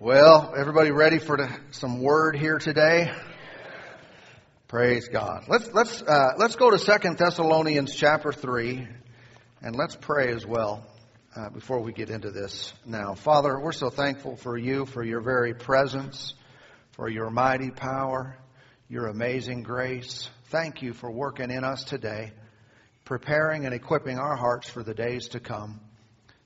Well, everybody ready for the, some word here today? Praise God. Let's let's uh, let's go to Second Thessalonians chapter three, and let's pray as well uh, before we get into this. Now, Father, we're so thankful for you, for your very presence, for your mighty power, your amazing grace. Thank you for working in us today, preparing and equipping our hearts for the days to come.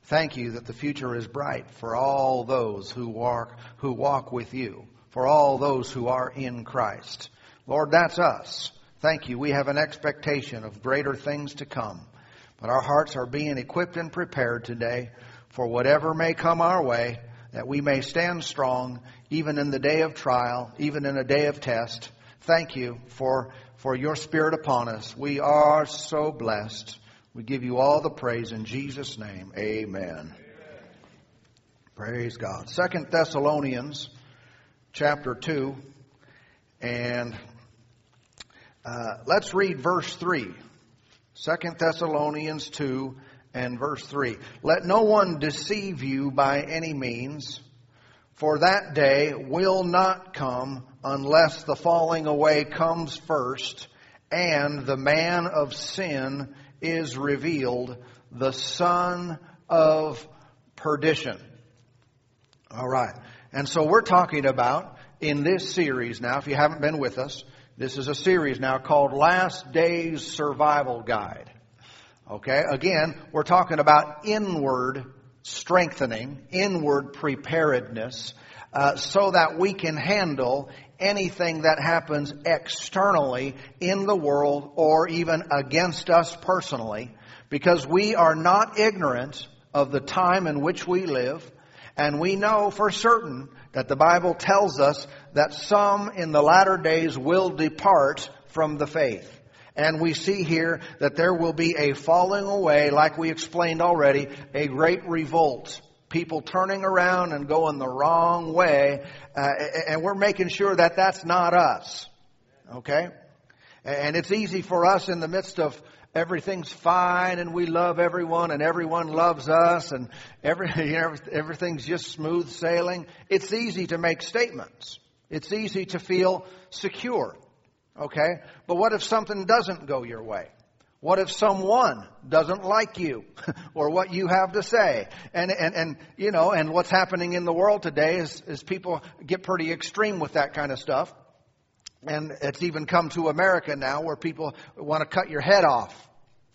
Thank you that the future is bright for all those who walk, who walk with you, for all those who are in Christ. Lord, that's us. Thank you. We have an expectation of greater things to come. But our hearts are being equipped and prepared today for whatever may come our way, that we may stand strong even in the day of trial, even in a day of test. Thank you for, for your spirit upon us. We are so blessed. We give you all the praise in Jesus' name. Amen. Amen. Praise God. Second Thessalonians chapter 2. And uh, let's read verse 3. Second Thessalonians 2 and verse 3. Let no one deceive you by any means, for that day will not come unless the falling away comes first and the man of sin is revealed, the son of perdition. All right. And so we're talking about in this series now, if you haven't been with us, this is a series now called Last Days Survival Guide. Okay. Again, we're talking about inward strengthening, inward preparedness, uh, so that we can handle anything that happens externally in the world or even against us personally because we are not ignorant of the time in which we live and we know for certain that the Bible tells us that some in the latter days will depart from the faith. And we see here that there will be a falling away, like we explained already, a great revolt people turning around and going the wrong way, uh, and we're making sure that that's not us. Okay? And it's easy for us in the midst of everything's fine and we love everyone and everyone loves us and every, you know, everything's just smooth sailing. It's easy to make statements. It's easy to feel secure. Okay? But what if something doesn't go your way? What if someone doesn't like you or what you have to say? And, and, and, you know, and what's happening in the world today is, is people get pretty extreme with that kind of stuff. And it's even come to America now where people want to cut your head off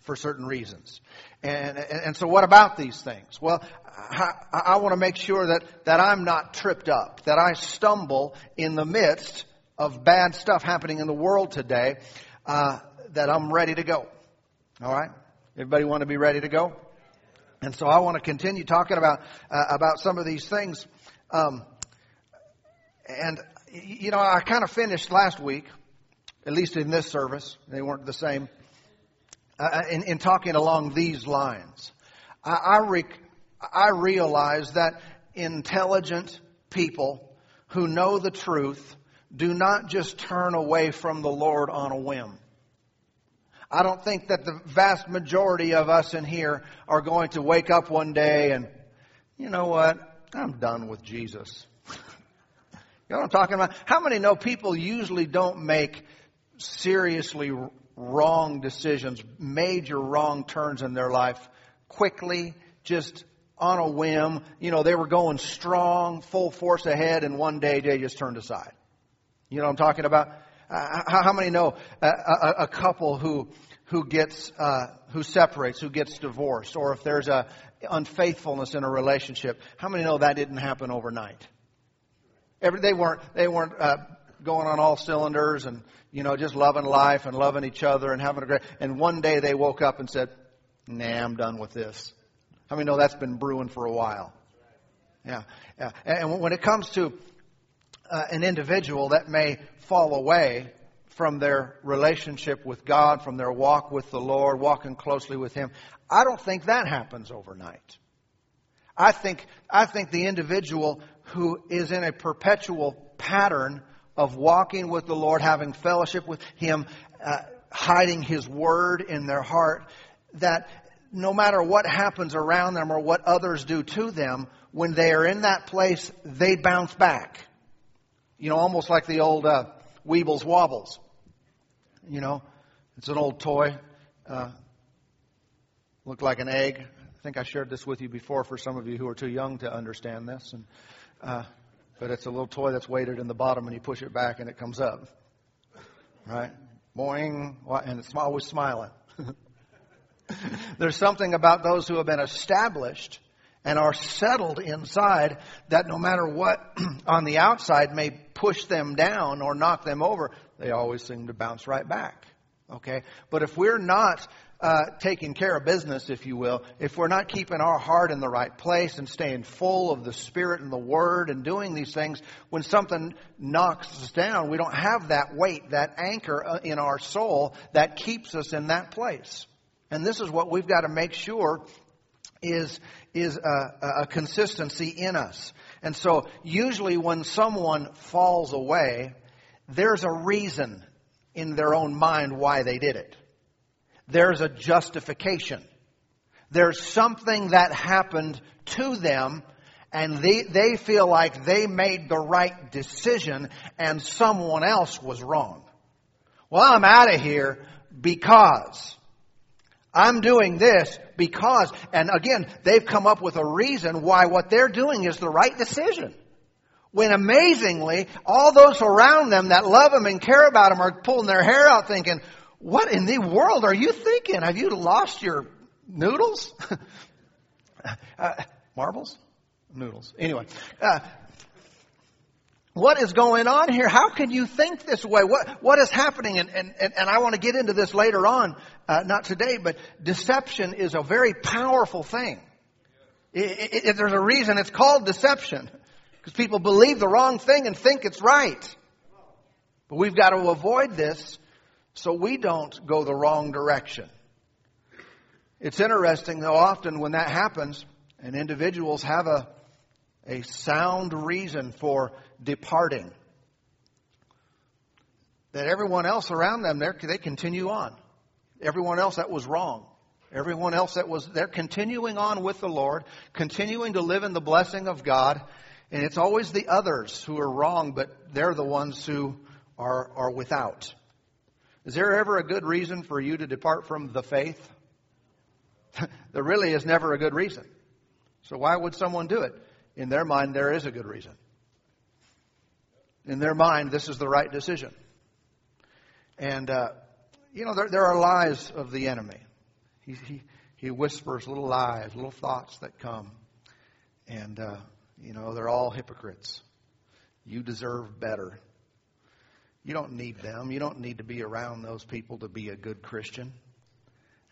for certain reasons. And, and, and so what about these things? Well, I, I want to make sure that, that I'm not tripped up, that I stumble in the midst of bad stuff happening in the world today, uh, that I'm ready to go. All right? Everybody want to be ready to go? And so I want to continue talking about uh, about some of these things. Um, and you know, I kind of finished last week, at least in this service. They weren't the same. Uh, uh in, in, talking along these lines, I I, rec- I realize that intelligent people who know the truth do not just turn away from the Lord on a whim. I don't think that the vast majority of us in here are going to wake up one day and, you know what? I'm done with Jesus. you know what I'm talking about? How many know people usually don't make seriously wrong decisions, major wrong turns in their life quickly, just on a whim. You know, they were going strong, full force ahead, and one day they just turned aside. You know what I'm talking about? Uh, how, many know a, a, a couple who who gets uh, who separates, who gets divorced, or if there's a unfaithfulness in a relationship? How many know that didn't happen overnight? Every, they weren't they weren't uh, going on all cylinders and you know just loving life and loving each other and having a great. And one day they woke up and said, "Nah, I'm done with this." How many know that's been brewing for a while? Yeah, yeah. And when it comes to uh, an individual that may fall away from their relationship with God, from their walk with the Lord, walking closely with Him. I don't think that happens overnight. I think, I think the individual who is in a perpetual pattern of walking with the Lord, having fellowship with Him, uh, hiding His Word in their heart, that no matter what happens around them or what others do to them, when they are in that place, they bounce back. You know, almost like the old uh, Weebles Wobbles. You know, it's an old toy. Uh, looked like an egg. I think I shared this with you before for some of you who are too young to understand this. And, uh, but it's a little toy that's weighted in the bottom, and you push it back, and it comes up. Right? Boing, and it's always smiling. There's something about those who have been established and are settled inside that no matter what on the outside may push them down or knock them over, they always seem to bounce right back. Okay? But if we're not uh, taking care of business, if you will, if we're not keeping our heart in the right place and staying full of the Spirit and the Word and doing these things, when something knocks us down, we don't have that weight, that anchor uh, in our soul that keeps us in that place. And this is what we've got to make sure is, is a, a consistency in us. And so usually when someone falls away, there's a reason in their own mind why they did it. There's a justification. There's something that happened to them and they, they feel like they made the right decision and someone else was wrong. Well, I'm out of here because I'm doing this because, and again, they've come up with a reason why what they're doing is the right decision. When amazingly, all those around them that love them and care about them are pulling their hair out thinking, what in the world are you thinking? Have you lost your noodles? uh, marbles? Noodles. Anyway, uh, what is going on here? How can you think this way? What, what is happening? And, and, and I want to get into this later on, uh, not today, but deception is a very powerful thing. It, it, there's a reason it's called deception. Because people believe the wrong thing and think it's right. But we've got to avoid this so we don't go the wrong direction. It's interesting, though, often when that happens, and individuals have a, a sound reason for departing. That everyone else around them, there they continue on. Everyone else that was wrong. Everyone else that was, they're continuing on with the Lord, continuing to live in the blessing of God. And it's always the others who are wrong, but they're the ones who are, are without. Is there ever a good reason for you to depart from the faith? there really is never a good reason. So why would someone do it? In their mind, there is a good reason. In their mind, this is the right decision. And, uh, you know, there, there, are lies of the enemy. He, he, he, whispers little lies, little thoughts that come. And, uh, you know, they're all hypocrites. You deserve better. You don't need them. You don't need to be around those people to be a good Christian.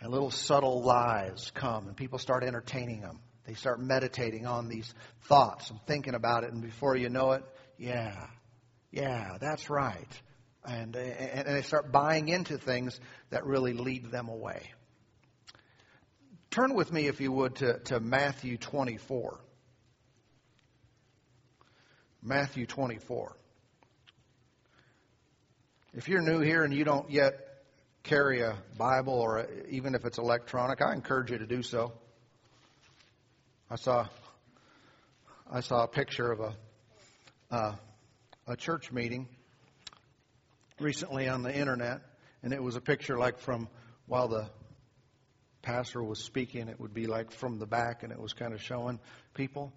And little subtle lies come, and people start entertaining them. They start meditating on these thoughts and thinking about it, and before you know it, yeah, yeah, that's right. And, and, they start buying into things that really lead them away. Turn with me, if you would, to, to Matthew 24. Matthew 24. If you're new here and you don't yet carry a Bible, or even if it's electronic, I encourage you to do so. I saw I saw a picture of a uh, a church meeting recently on the internet, and it was a picture like from while the pastor was speaking. It would be like from the back, and it was kind of showing people,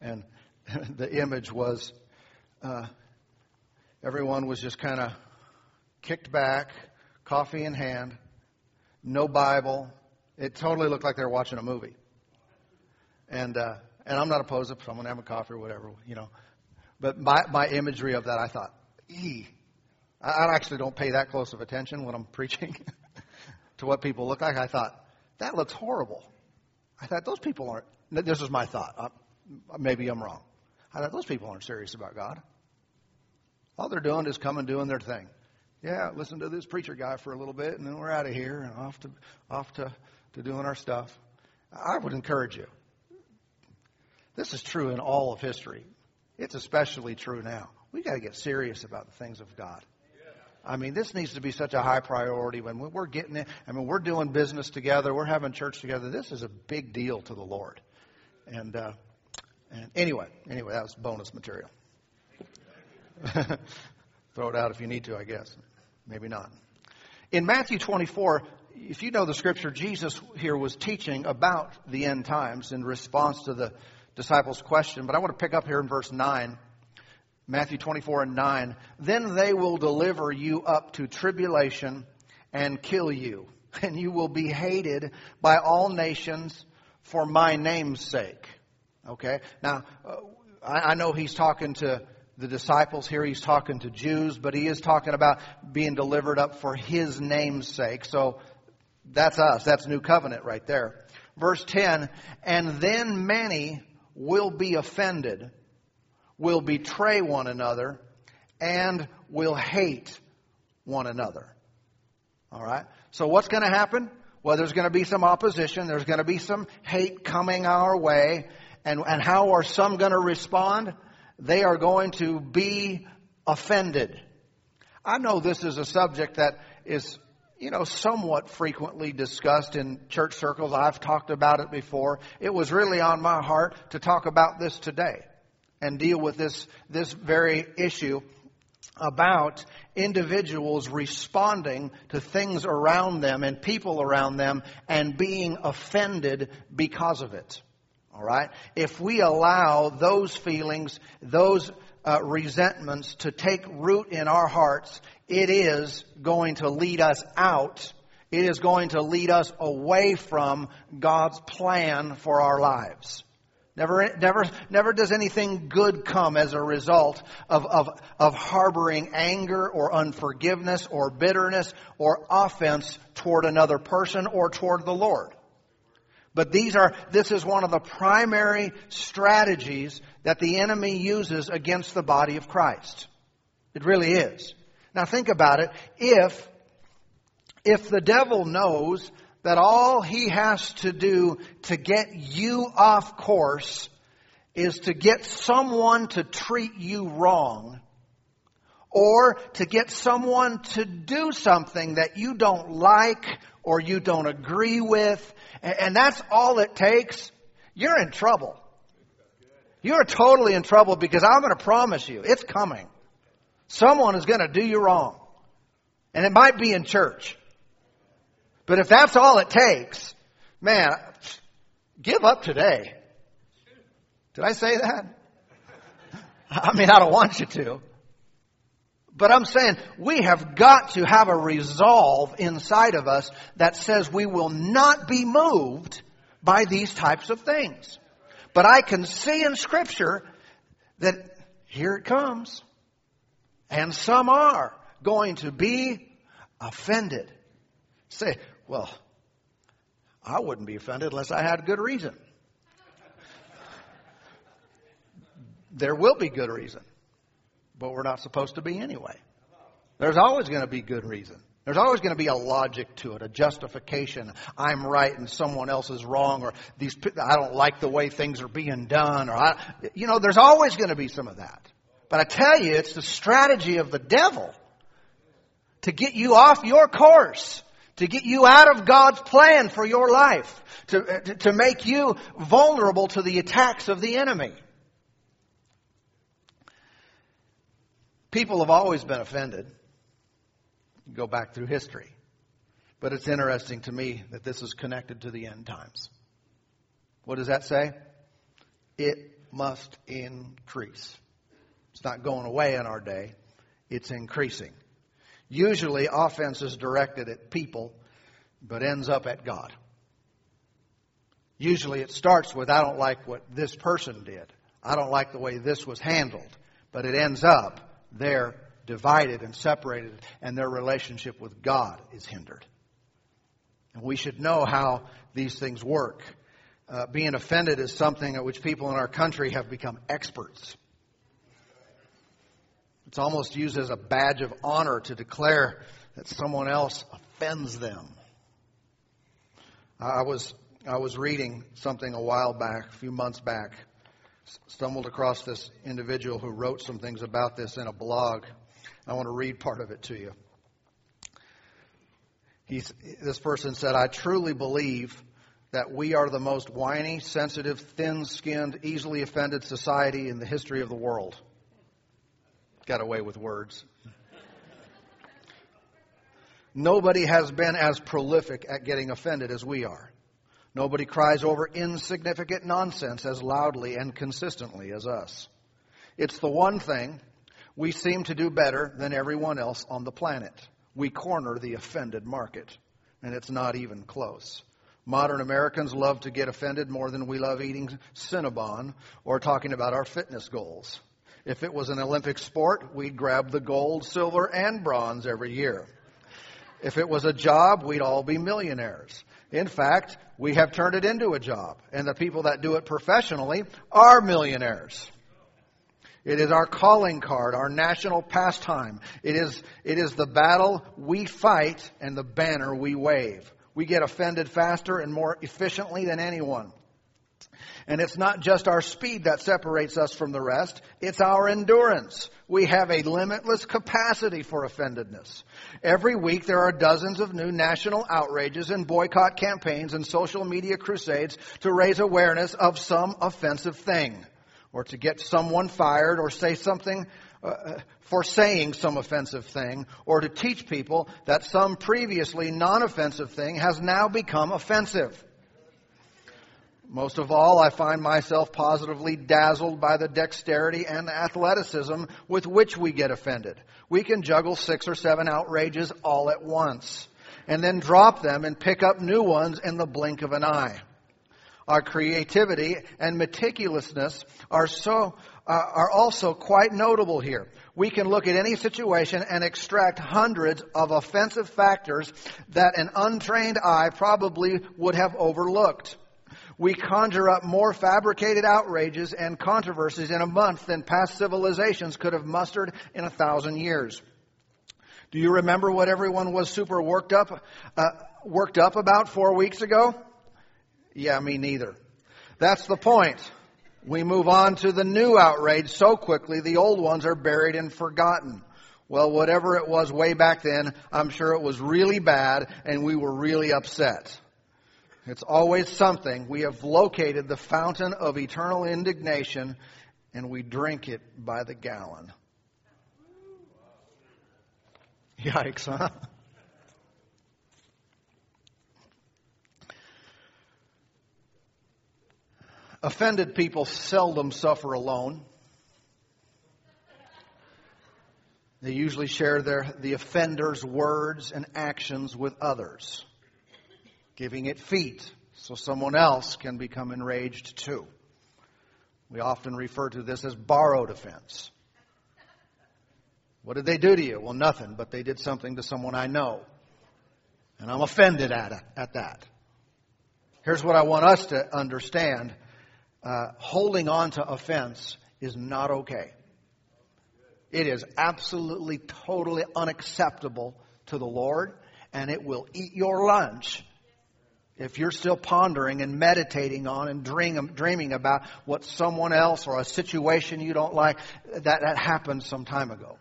and the image was uh, everyone was just kind of kicked back, coffee in hand, no Bible. It totally looked like they were watching a movie. And uh, and I'm not opposed to someone having a coffee or whatever, you know. But my my imagery of that, I thought, ee. I actually don't pay that close of attention when I'm preaching to what people look like. I thought that looks horrible. I thought those people aren't. This is my thought. Uh, maybe I'm wrong. I thought those people aren't serious about God. All they're doing is coming doing their thing. Yeah, listen to this preacher guy for a little bit, and then we're out of here and off to off to, to doing our stuff. I would encourage you. This is true in all of history. It's especially true now. We've got to get serious about the things of God. I mean, this needs to be such a high priority when we're getting it. I mean, we're doing business together, we're having church together. This is a big deal to the Lord, and uh, And anyway, anyway, that was bonus material. Throw it out if you need to, I guess. Maybe not. In Matthew 24, if you know the scripture, Jesus here was teaching about the end times in response to the disciples' question. But I want to pick up here in verse 9. Matthew 24 and 9. Then they will deliver you up to tribulation and kill you, and you will be hated by all nations for my name's sake. Okay? Now, uh, I, I know he's talking to the disciples here, he's talking to Jews, but he is talking about being delivered up for his name's sake. So that's us. That's new covenant right there. Verse 10 And then many will be offended, will betray one another, and will hate one another. All right? So what's going to happen? Well, there's going to be some opposition. There's going to be some hate coming our way. And, and how are some going to respond? They are going to be offended. I know this is a subject that is, you know, somewhat frequently discussed in church circles. I've talked about it before. It was really on my heart to talk about this today and deal with this, this very issue about individuals responding to things around them and people around them and being offended because of it. All right? If we allow those feelings, those uh, resentments to take root in our hearts, it is going to lead us out. It is going to lead us away from God's plan for our lives. Never, never, never does anything good come as a result of, of, of harboring anger or unforgiveness or bitterness or offense toward another person or toward the Lord. But these are, this is one of the primary strategies that the enemy uses against the body of Christ. It really is. Now think about it. If, if the devil knows that all he has to do to get you off course is to get someone to treat you wrong or to get someone to do something that you don't like or you don't agree with, and that's all it takes, you're in trouble. You're totally in trouble because I'm going to promise you, it's coming. Someone is going to do you wrong. And it might be in church. But if that's all it takes, man, give up today. Did I say that? I mean, I don't want you to. But I'm saying we have got to have a resolve inside of us that says we will not be moved by these types of things. But I can see in Scripture that here it comes. And some are going to be offended. Say, well, I wouldn't be offended unless I had good reason. There will be good reason, but we're not supposed to be anyway. There's always going to be good reason. There's always going to be a logic to it, a justification. I'm right and someone else is wrong, or these I don't like the way things are being done, or I, you know, there's always going to be some of that. But I tell you, it's the strategy of the devil to get you off your course to get you out of God's plan for your life, to, uh, to make you vulnerable to the attacks of the enemy. People have always been offended. Go back through history. But it's interesting to me that this is connected to the end times. What does that say? It must increase. It's not going away in our day, it's increasing. Usually, offense is directed at people, but ends up at God. Usually, it starts with, I don't like what this person did. I don't like the way this was handled. But it ends up they're divided and separated, and their relationship with God is hindered. And we should know how these things work. Uh, being offended is something at which people in our country have become experts. It's almost used as a badge of honor to declare that someone else offends them. I was, I was reading something a while back, a few months back, stumbled across this individual who wrote some things about this in a blog. I want to read part of it to you. He's, this person said, I truly believe that we are the most whiny, sensitive, thin skinned, easily offended society in the history of the world. Got away with words. Nobody has been as prolific at getting offended as we are. Nobody cries over insignificant nonsense as loudly and consistently as us. It's the one thing we seem to do better than everyone else on the planet. We corner the offended market, and it's not even close. Modern Americans love to get offended more than we love eating Cinnabon or talking about our fitness goals. If it was an Olympic sport, we'd grab the gold, silver, and bronze every year. If it was a job, we'd all be millionaires. In fact, we have turned it into a job, and the people that do it professionally are millionaires. It is our calling card, our national pastime. It is, it is the battle we fight and the banner we wave. We get offended faster and more efficiently than anyone. And it's not just our speed that separates us from the rest, it's our endurance. We have a limitless capacity for offendedness. Every week there are dozens of new national outrages and boycott campaigns and social media crusades to raise awareness of some offensive thing or to get someone fired or say something uh, for saying some offensive thing or to teach people that some previously non-offensive thing has now become offensive. Most of all, I find myself positively dazzled by the dexterity and athleticism with which we get offended. We can juggle six or seven outrages all at once and then drop them and pick up new ones in the blink of an eye. Our creativity and meticulousness are so uh, are also quite notable here. We can look at any situation and extract hundreds of offensive factors that an untrained eye probably would have overlooked we conjure up more fabricated outrages and controversies in a month than past civilizations could have mustered in a thousand years. Do you remember what everyone was super worked up, uh, worked up about four weeks ago? Yeah, me neither. That's the point. We move on to the new outrage so quickly, the old ones are buried and forgotten. Well, whatever it was way back then, I'm sure it was really bad and we were really upset. It's always something. We have located the fountain of eternal indignation and we drink it by the gallon. Yikes, huh? Offended people seldom suffer alone. They usually share their, the offender's words and actions with others giving it feet so someone else can become enraged too. We often refer to this as borrowed offense. What did they do to you? Well, nothing, but they did something to someone I know. And I'm offended at, at that. Here's what I want us to understand. Uh, holding on to offense is not okay. It is absolutely, totally unacceptable to the Lord, and it will eat your lunch if you're still pondering and meditating on and dreaming about what someone else or a situation you don't like, that, that happened some time ago.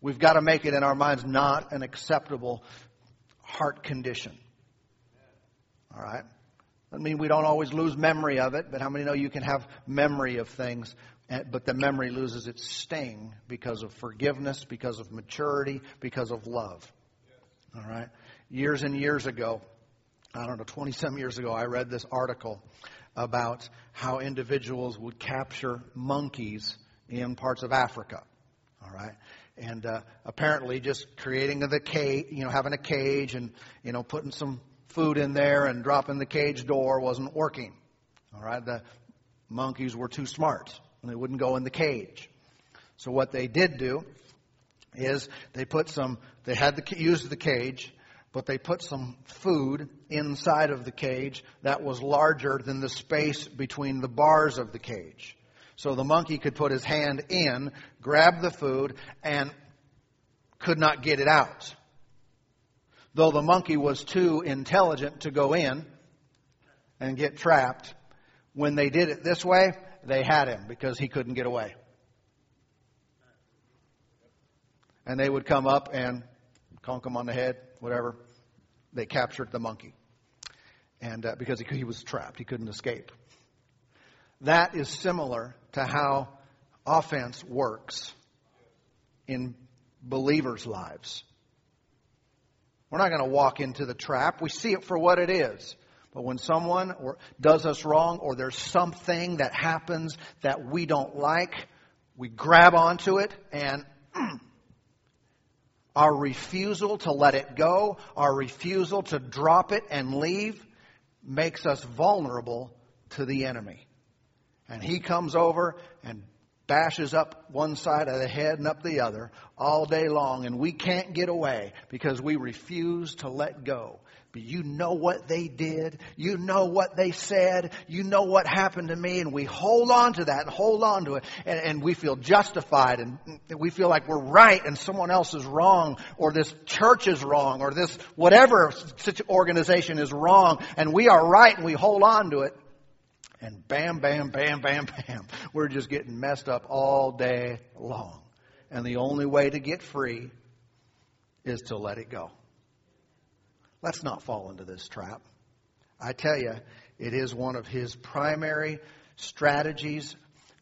We've got to make it in our minds not an acceptable heart condition. All right? I mean, we don't always lose memory of it, but how many know you can have memory of things, eh, but the memory loses its sting because of forgiveness, because of maturity, because of love? All right? Years and years ago, I don't know, 20 some years ago, I read this article about how individuals would capture monkeys in parts of Africa. All right. And uh, apparently, just creating the cage, you know, having a cage and you know putting some food in there and dropping the cage door wasn't working. All right. The monkeys were too smart and they wouldn't go in the cage. So what they did do is they put some. They had the used the cage but they put some food inside of the cage that was larger than the space between the bars of the cage. So the monkey could put his hand in, grab the food, and could not get it out. Though the monkey was too intelligent to go in and get trapped, when they did it this way, they had him because he couldn't get away. And they would come up and conk him on the head, whatever. They captured the monkey. and uh, because he, he was trapped, he couldn't escape. That is similar to how offense works in believers' lives. We're not going to walk into the trap. We see it for what it is. But when someone or does us wrong or there's something that happens that we don't like, we grab onto it and our refusal to let it go, our refusal to drop it and leave makes us vulnerable to the enemy. And he comes over and bashes up one side of the head and up the other all day long, and we can't get away because we refuse to let go. But you know what they did. You know what they said. You know what happened to me. And we hold on to that and hold on to it. And, and, we feel justified and we feel like we're right and someone else is wrong or this church is wrong or this whatever organization is wrong and we are right and we hold on to it and bam, bam, bam, bam, bam. We're just getting messed up all day long. And the only way to get free is to let it go. Let's not fall into this trap. I tell you, it is one of his primary strategies,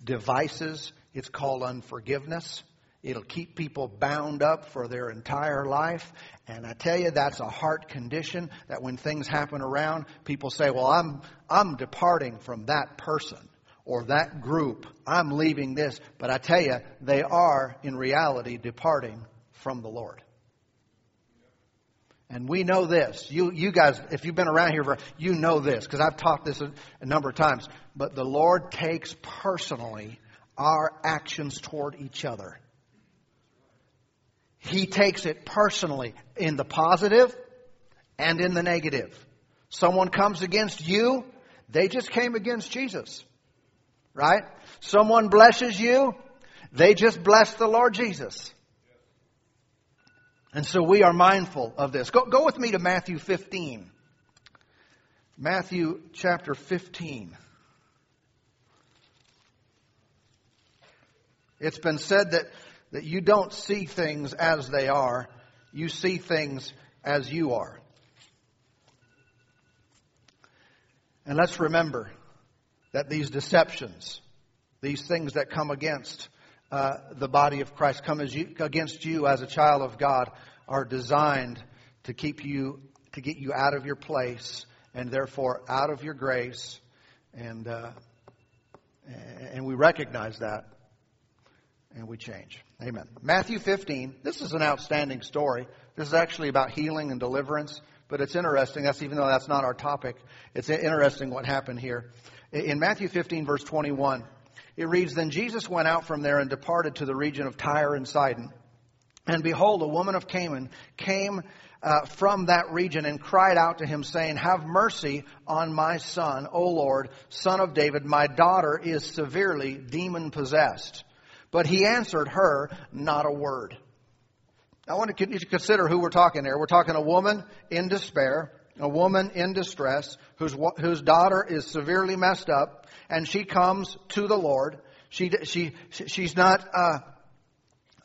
devices. It's called unforgiveness. It'll keep people bound up for their entire life. And I tell you, that's a heart condition that when things happen around, people say, well, I'm, I'm departing from that person or that group. I'm leaving this. But I tell you, they are in reality departing from the Lord. And we know this. You, you guys, if you've been around here, for, you know this because I've taught this a, a number of times. But the Lord takes personally our actions toward each other. He takes it personally in the positive and in the negative. Someone comes against you, they just came against Jesus. Right? Someone blesses you, they just bless the Lord Jesus. And so we are mindful of this. Go, go with me to Matthew 15. Matthew chapter 15. It's been said that that you don't see things as they are, you see things as you are. And let's remember that these deceptions, these things that come against uh, the body of Christ, come you, against you as a child of God, are designed to keep you, to get you out of your place and therefore out of your grace. And, uh, and we recognize that and we change. Amen. Matthew 15. This is an outstanding story. This is actually about healing and deliverance, but it's interesting. That's even though that's not our topic. It's interesting what happened here. In Matthew 15 verse 21, it reads, Then Jesus went out from there and departed to the region of Tyre and Sidon. And behold, a woman of Canaan came uh, from that region and cried out to him, saying, Have mercy on my son, O Lord, son of David. My daughter is severely demon possessed. But he answered her not a word. I want to consider who we're talking here. We're talking a woman in despair, a woman in distress, whose, whose daughter is severely messed up, and she comes to the Lord. She, she, she's not, uh,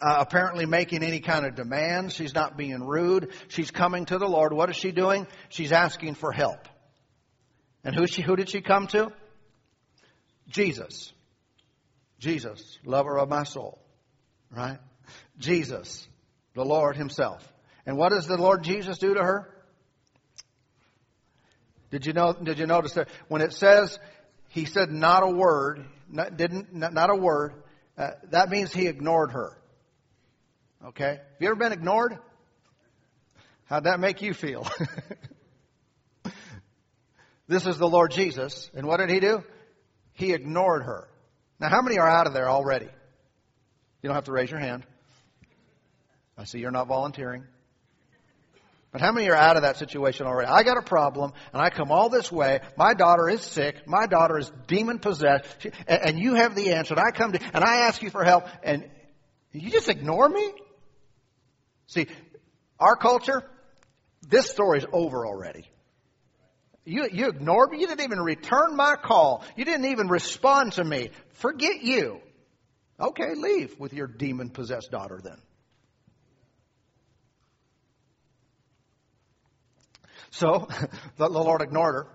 uh, apparently making any kind of demands. She's not being rude. She's coming to the Lord. What is she doing? She's asking for help. And who she, who did she come to? Jesus. Jesus, lover of my soul. Right? Jesus, the Lord Himself. And what does the Lord Jesus do to her? Did you know? Did you notice that when it says He said not a word, not, didn't not, a word, uh, that means He ignored her. Okay, have you ever been ignored? How'd that make you feel? this is the Lord Jesus, and what did He do? He ignored her. Now, how many are out of there already? You don't have to raise your hand. I see you're not volunteering. But how many are out of that situation already? I got a problem, and I come all this way. My daughter is sick. My daughter is demon possessed, and you have the answer. And I come to, and I ask you for help, and you just ignore me. See, our culture, this story is over already. You, you ignored me. You didn't even return my call. You didn't even respond to me. Forget you. Okay, leave with your demon possessed daughter then. So the Lord ignored her.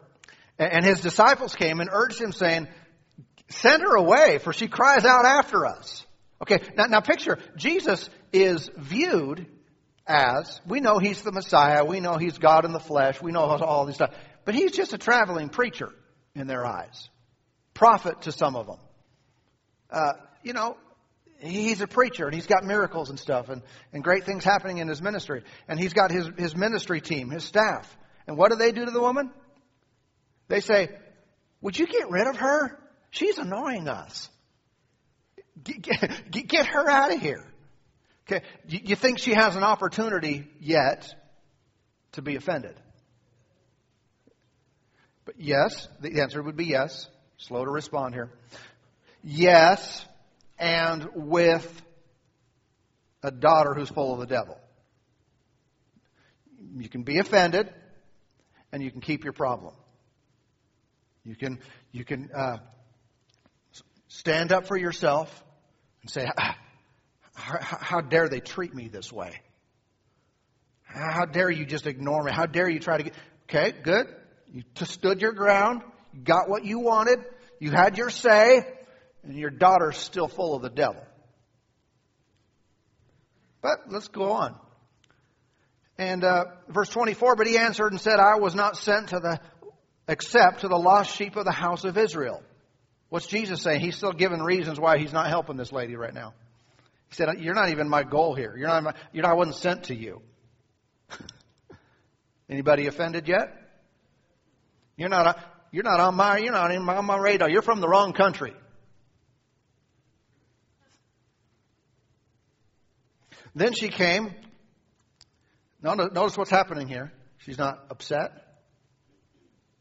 And his disciples came and urged him, saying, Send her away, for she cries out after us. Okay, now, now picture, Jesus is viewed as, we know he's the Messiah, we know he's God in the flesh, we know all these stuff, but he's just a traveling preacher in their eyes. Prophet to some of them. Uh, you know, he's a preacher and he's got miracles and stuff and, and great things happening in his ministry. And he's got his, his ministry team, his staff. And what do they do to the woman? They say, Would you get rid of her? She's annoying us. Get, get, get her out of here. Okay, you, you think she has an opportunity yet to be offended? But yes, the answer would be yes. Slow to respond here. Yes, and with a daughter who's full of the devil. You can be offended, and you can keep your problem. You can you can uh, stand up for yourself and say, how, how dare they treat me this way? How dare you just ignore me? How dare you try to get. Okay, good. You stood your ground. You got what you wanted. You had your say. And your daughter's still full of the devil. But let's go on. And uh, verse 24, but he answered and said, I was not sent to the, except to the lost sheep of the house of Israel. What's Jesus saying? He's still giving reasons why he's not helping this lady right now. He said, You're not even my goal here. You're not, you're not I wasn't sent to you. Anybody offended yet? You're not, you're not on my, you're not on my radar. You're from the wrong country. Then she came. Notice what's happening here. She's not upset.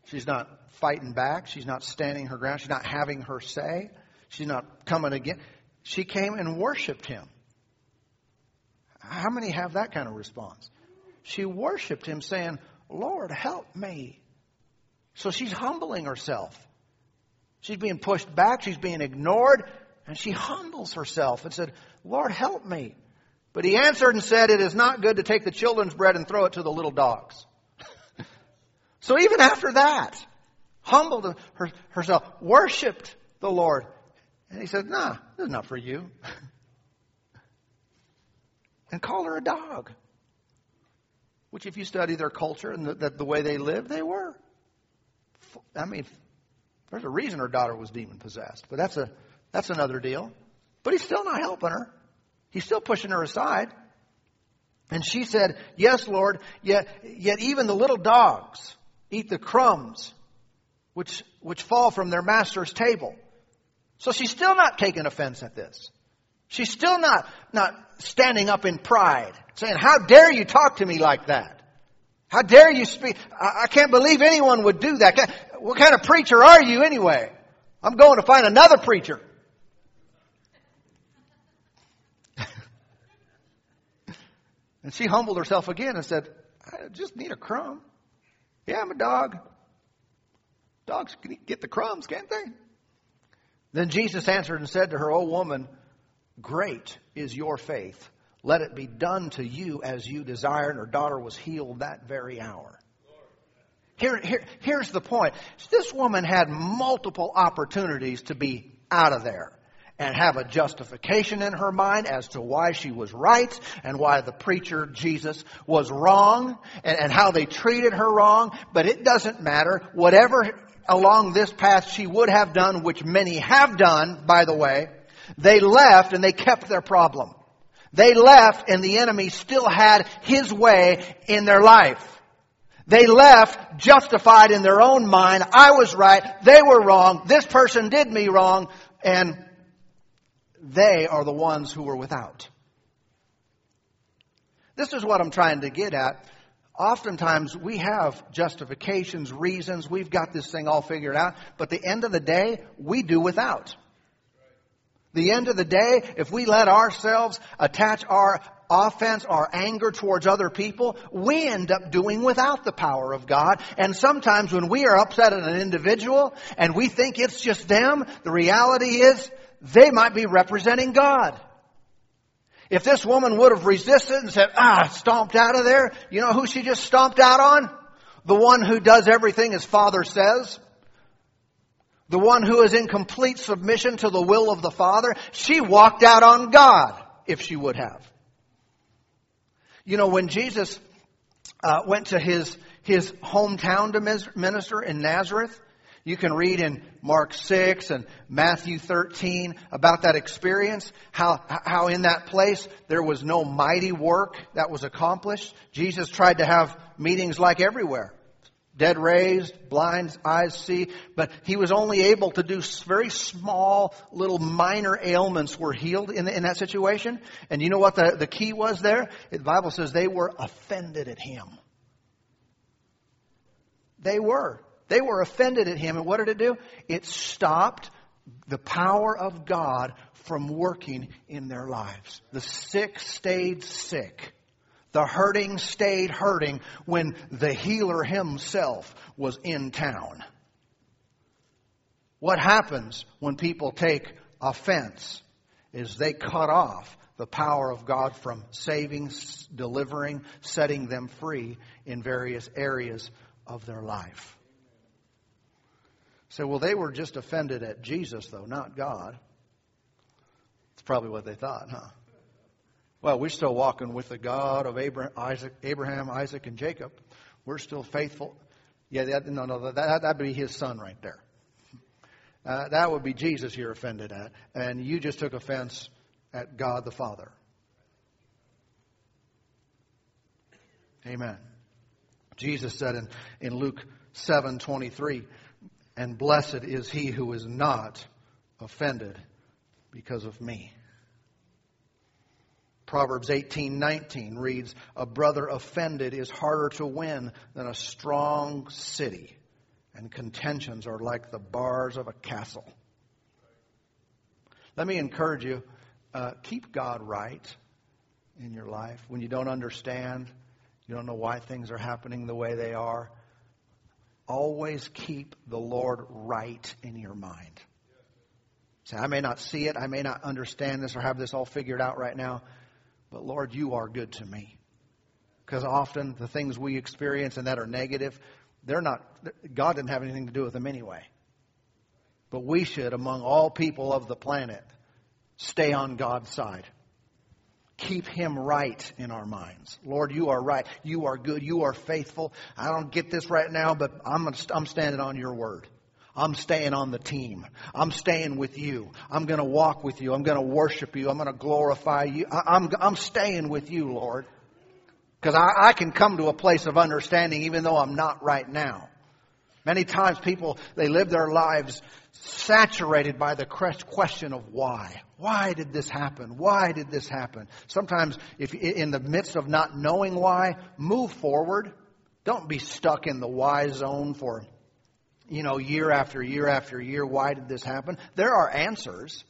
She's not fighting back. She's not standing her ground. She's not having her say. She's not coming again. She came and worshiped him. How many have that kind of response? She worshiped him saying, Lord, help me. So she's humbling herself. She's being pushed back. She's being ignored. And she humbles herself and said, Lord, help me. But he answered and said, It is not good to take the children's bread and throw it to the little dogs. so even after that, humbled her, herself, worshiped the Lord. And he said, Nah, this is not for you. and called her a dog. Which, if you study their culture and the, the, the way they lived, they were. I mean, there's a reason her daughter was demon possessed, but that's a that's another deal. But he's still not helping her. He's still pushing her aside. And she said, Yes, Lord, yet, yet even the little dogs eat the crumbs which, which fall from their master's table. So she's still not taking offense at this. She's still not, not standing up in pride, saying, How dare you talk to me like that? How dare you speak? I, I can't believe anyone would do that. What kind of preacher are you anyway? I'm going to find another preacher. And she humbled herself again and said, I just need a crumb. Yeah, I'm a dog. Dogs can get the crumbs, can't they? Then Jesus answered and said to her, O woman, great is your faith. Let it be done to you as you desire. And her daughter was healed that very hour. Here, here, here's the point. This woman had multiple opportunities to be out of there and have a justification in her mind as to why she was right and why the preacher, Jesus, was wrong and, and how they treated her wrong. But it doesn't matter. Whatever along this path she would have done, which many have done, by the way, they left and they kept their problem. They left and the enemy still had his way in their life. They left justified in their own mind. I was right. They were wrong. This person did me wrong. And they are the ones who are without. This is what I'm trying to get at. Oftentimes we have justifications, reasons, we've got this thing all figured out, but the end of the day, we do without. The end of the day, if we let ourselves attach our offense, our anger towards other people, we end up doing without the power of God. And sometimes when we are upset at an individual and we think it's just them, the reality is they might be representing God. If this woman would have resisted and said, ah, stomped out of there, you know who she just stomped out on? The one who does everything his father says. the one who is in complete submission to the will of the Father, she walked out on God if she would have. You know, when Jesus uh, went to his, his hometown to minister in Nazareth, you can read in Mark 6 and Matthew 13 about that experience, how, how in that place there was no mighty work that was accomplished. Jesus tried to have meetings like everywhere dead raised, blind eyes see, but he was only able to do very small, little minor ailments were healed in, in that situation. And you know what the, the key was there? The Bible says they were offended at him. They were. They were offended at him. And what did it do? It stopped the power of God from working in their lives. The sick stayed sick. The hurting stayed hurting when the healer himself was in town. What happens when people take offense is they cut off the power of God from saving, delivering, setting them free in various areas of their life. So, well, they were just offended at Jesus, though, not God. It's probably what they thought, huh? Well, we're still walking with the God of Abraham, Isaac, Abraham, Isaac, and Jacob. We're still faithful. Yeah, that, no, no, that, that'd be his son right there. Uh, that would be Jesus you're offended at. And you just took offense at God the Father. Amen. Jesus said in, in Luke 7 23, and blessed is he who is not offended because of me. Proverbs 18:19 reads, "A brother offended is harder to win than a strong city, and contentions are like the bars of a castle." Let me encourage you, uh, keep God right in your life. When you don't understand, you don't know why things are happening the way they are, always keep the Lord right in your mind. Say, I may not see it, I may not understand this or have this all figured out right now, but Lord, you are good to me. Because often the things we experience and that are negative, they're not, God didn't have anything to do with them anyway. But we should, among all people of the planet, stay on God's side. Keep Him right in our minds. Lord, you are right. You are good. You are faithful. I don't get this right now, but I'm, I'm standing on your word. I'm staying on the team. I'm staying with you. I'm going to walk with you. I'm going to worship you. I'm going to glorify you. I, am I'm, I'm staying with you, Lord. Because I, I can come to a place of understanding even though I'm not right now. Many times people, they live their lives saturated by the question of why. Why did this happen? Why did this happen? Sometimes if in the midst of not knowing why, move forward. Don't be stuck in the why zone for you know, year after year after year, why did this happen? There are answers,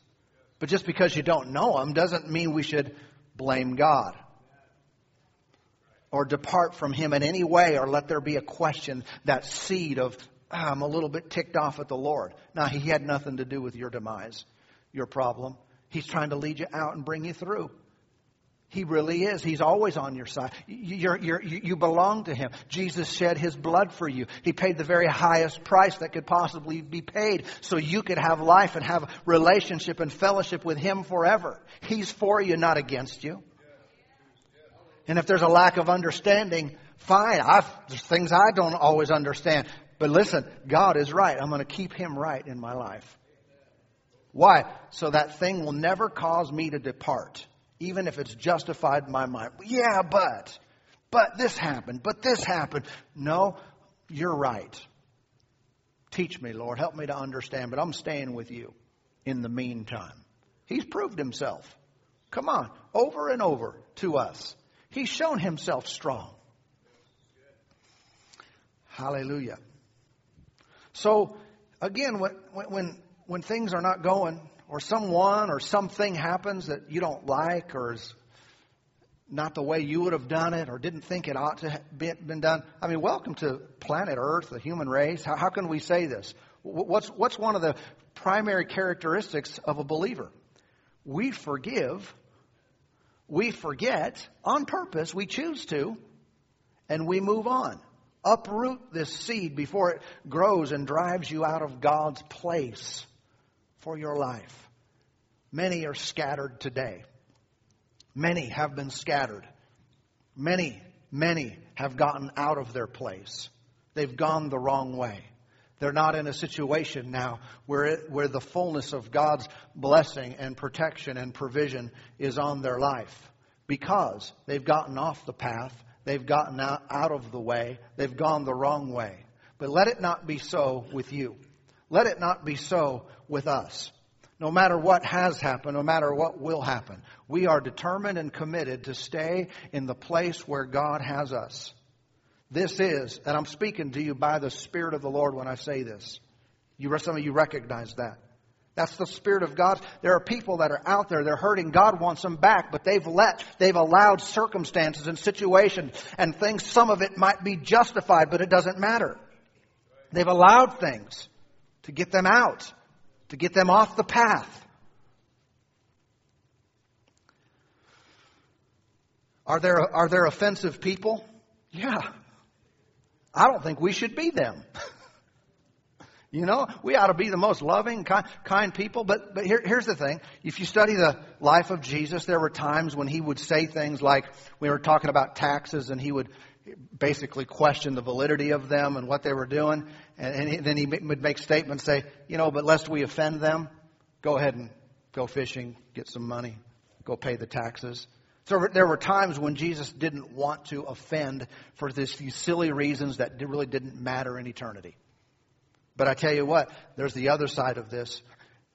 but just because you don't know them doesn't mean we should blame God or depart from Him in any way or let there be a question, that seed of, ah, I'm a little bit ticked off at the Lord. Now, He had nothing to do with your demise, your problem. He's trying to lead you out and bring you through. He really is. He's always on your side. You're, you're, you belong to Him. Jesus shed His blood for you. He paid the very highest price that could possibly be paid so you could have life and have relationship and fellowship with Him forever. He's for you, not against you. And if there's a lack of understanding, fine. I've, there's things I don't always understand. But listen, God is right. I'm going to keep Him right in my life. Why? So that thing will never cause me to depart even if it's justified in my mind. Yeah, but, but this happened, but this happened. No, you're right. Teach me, Lord. Help me to understand, but I'm staying with you in the meantime. He's proved himself. Come on, over and over to us. He's shown himself strong. Hallelujah. So, again, when, when, when things are not going or someone or something happens that you don't like or is not the way you would have done it or didn't think it ought to have been done. I mean, welcome to planet Earth, the human race. How, how can we say this? What's, what's one of the primary characteristics of a believer? We forgive, we forget on purpose, we choose to, and we move on. Uproot this seed before it grows and drives you out of God's place for your life. Many are scattered today. Many have been scattered. Many, many have gotten out of their place. They've gone the wrong way. They're not in a situation now where, it, where the fullness of God's blessing and protection and provision is on their life because they've gotten off the path, they've gotten out, out of the way, they've gone the wrong way. But let it not be so with you. Let it not be so with us. No matter what has happened, no matter what will happen, we are determined and committed to stay in the place where God has us. This is, and I'm speaking to you by the Spirit of the Lord when I say this. You, some of you recognize that. That's the Spirit of God. There are people that are out there, they're hurting. God wants them back, but they've let, they've allowed circumstances and situations and things, some of it might be justified, but it doesn't matter. They've allowed things to get them out to get them off the path. Are there, are there offensive people? Yeah. I don't think we should be them. you know, we ought to be the most loving, kind, kind people. But, but here, here's the thing. If you study the life of Jesus, there were times when he would say things like, we were talking about taxes, and he would basically question the validity of them and what they were doing. And, and he, then he would make statements, say, you know, but lest we offend them, go ahead and go fishing, get some money, go pay the taxes. So there were times when Jesus didn't want to offend for these silly reasons that really didn't matter in eternity. But I tell you what, there's the other side of this,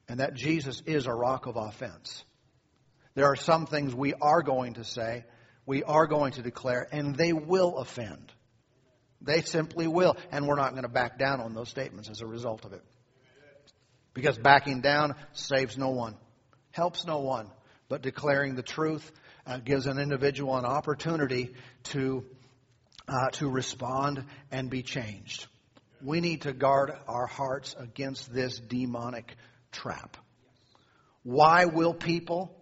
and that Jesus is a rock of offense. There are some things we are going to say we are going to declare, and they will offend. They simply will. And we're not going to back down on those statements as a result of it. Because backing down saves no one, helps no one. But declaring the truth uh, gives an individual an opportunity to, uh, to respond and be changed. We need to guard our hearts against this demonic trap. Why will people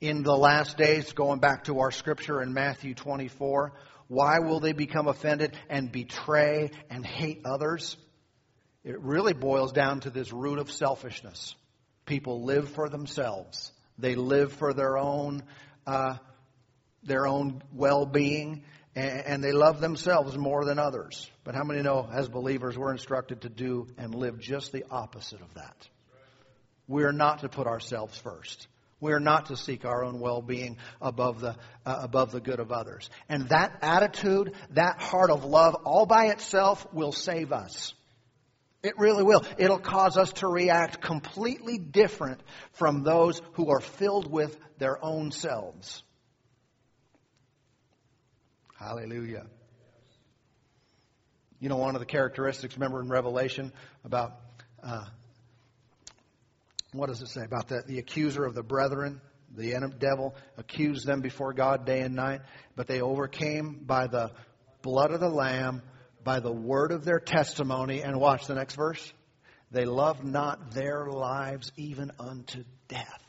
in the last days, going back to our scripture in Matthew 24, why will they become offended and betray and hate others? It really boils down to this root of selfishness. People live for themselves. They live for their own, uh, their own well-being, and, and they love themselves more than others. But how many know, as believers, we're instructed to do and live just the opposite of that? We're not to put ourselves first. We are not to seek our own well-being above the, uh, above the good of others. And that attitude, that heart of love, all by itself will save us. It really will. It'll cause us to react completely different from those who are filled with their own selves. Hallelujah. You know, one of the characteristics, remember in Revelation about uh, what does it say about that? The accuser of the brethren, the devil, accused them before God day and night, but they overcame by the blood of the Lamb, by the word of their testimony. And watch the next verse. They loved not their lives even unto death.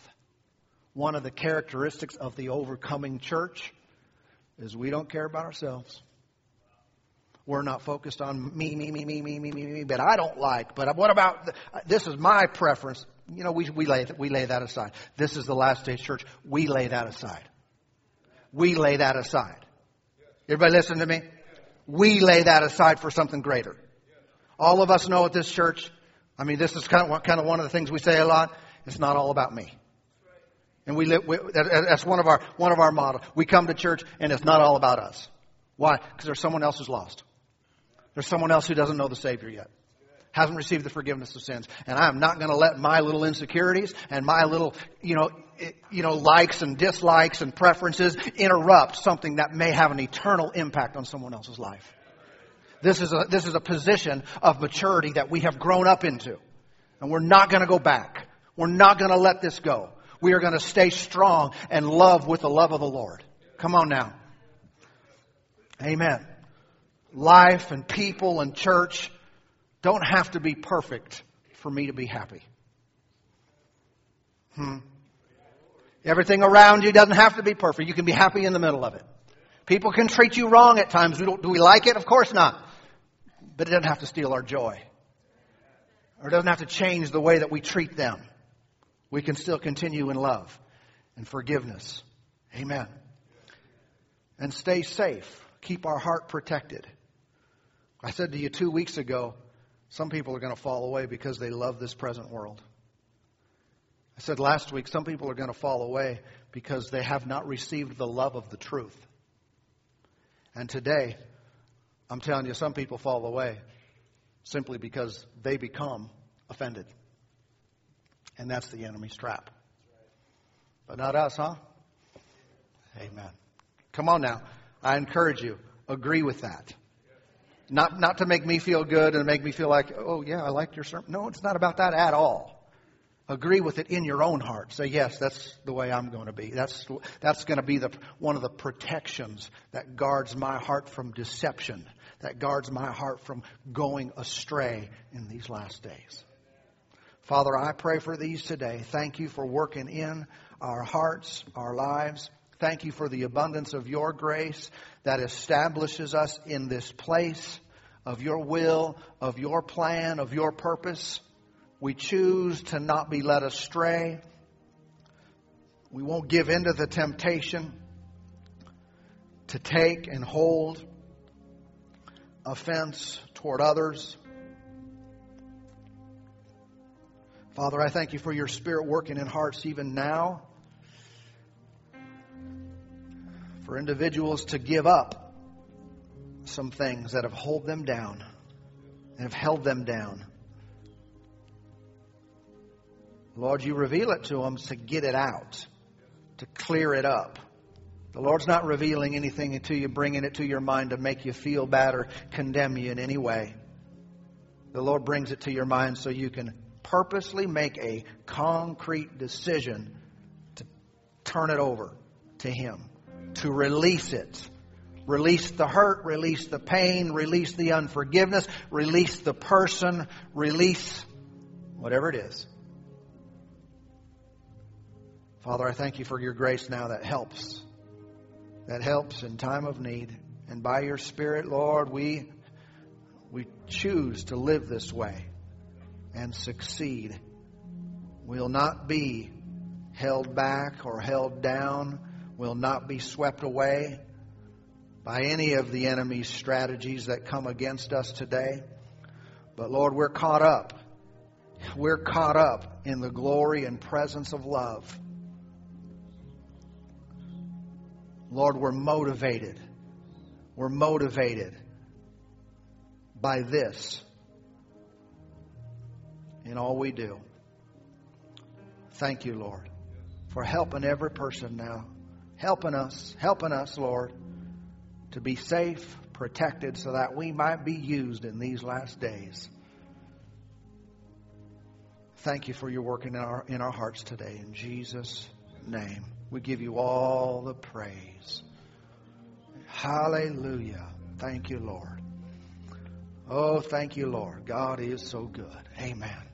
One of the characteristics of the overcoming church is we don't care about ourselves. We're not focused on me, me, me, me, me, me, me, me, but I don't like. But what about, the, uh, this is my preference. You know, we, we, lay, we lay that aside. This is the last days church. We lay that aside. We lay that aside. Everybody listen to me? We lay that aside for something greater. All of us know at this church, I mean, this is kind of, kind of one of the things we say a lot. It's not all about me. And we live, we, that's one of our, one of our models. We come to church and it's not all about us. Why? Because there's someone else who's lost. There's someone else who doesn't know the Savior yet hasn't received the forgiveness of sins. And I am not going to let my little insecurities and my little, you know, eh, you know, likes and dislikes and preferences interrupt something that may have an eternal impact on someone else's life. This is a, this is a position of maturity that we have grown up into. And we're not going to go back. We're not going to let this go. We are going to stay strong and love with the love of the Lord. Come on now. Amen. Life and people and church don't have to be perfect for me to be happy. Hmm. Everything around you doesn't have to be perfect. You can be happy in the middle of it. People can treat you wrong at times. We Do we like it? Of course not. But it doesn't have to steal our joy. Or it doesn't have to change the way that we treat them. We can still continue in love and forgiveness. Amen. And stay safe. Keep our heart protected. I said to you two weeks ago, some people are going to fall away because they love this present world. I said last week, some people are going to fall away because they have not received the love of the truth. And today, I'm telling you, some people fall away simply because they become offended. And that's the enemy's trap. But not us, huh? Amen. Come on now. I encourage you, agree with that. Not, not to make me feel good and make me feel like, oh, yeah, I like your sermon. No, it's not about that at all. Agree with it in your own heart. Say, yes, that's the way I'm going to be. That's, that's going to be the, one of the protections that guards my heart from deception, that guards my heart from going astray in these last days. Father, I pray for these today. Thank you for working in our hearts, our lives. Thank you for the abundance of your grace that establishes us in this place of your will, of your plan, of your purpose. We choose to not be led astray. We won't give in to the temptation to take and hold offense toward others. Father, I thank you for your spirit working in hearts even now. For individuals to give up some things that have held them down and have held them down. Lord, you reveal it to them to get it out, to clear it up. The Lord's not revealing anything to you, bringing it to your mind to make you feel bad or condemn you in any way. The Lord brings it to your mind so you can purposely make a concrete decision to turn it over to Him, to release it. Release the hurt, release the pain, release the unforgiveness, release the person, release whatever it is. Father, I thank you for your grace now that helps. That helps in time of need. And by your Spirit, Lord, we, we choose to live this way and succeed. We'll not be held back or held down. We'll not be swept away by any of the enemy's strategies that come against us today. But Lord, we're caught up. We're caught up in the glory and presence of love. Lord, we're motivated. We're motivated by this in all we do. Thank you, Lord, for helping every person now. Helping us, helping us, Lord, to be safe, protected, so that we might be used in these last days. Thank you for your work in our, in our hearts today. In Jesus' name. We give you all the praise. Hallelujah. Thank you, Lord. Oh, thank you, Lord. God is so good. Amen.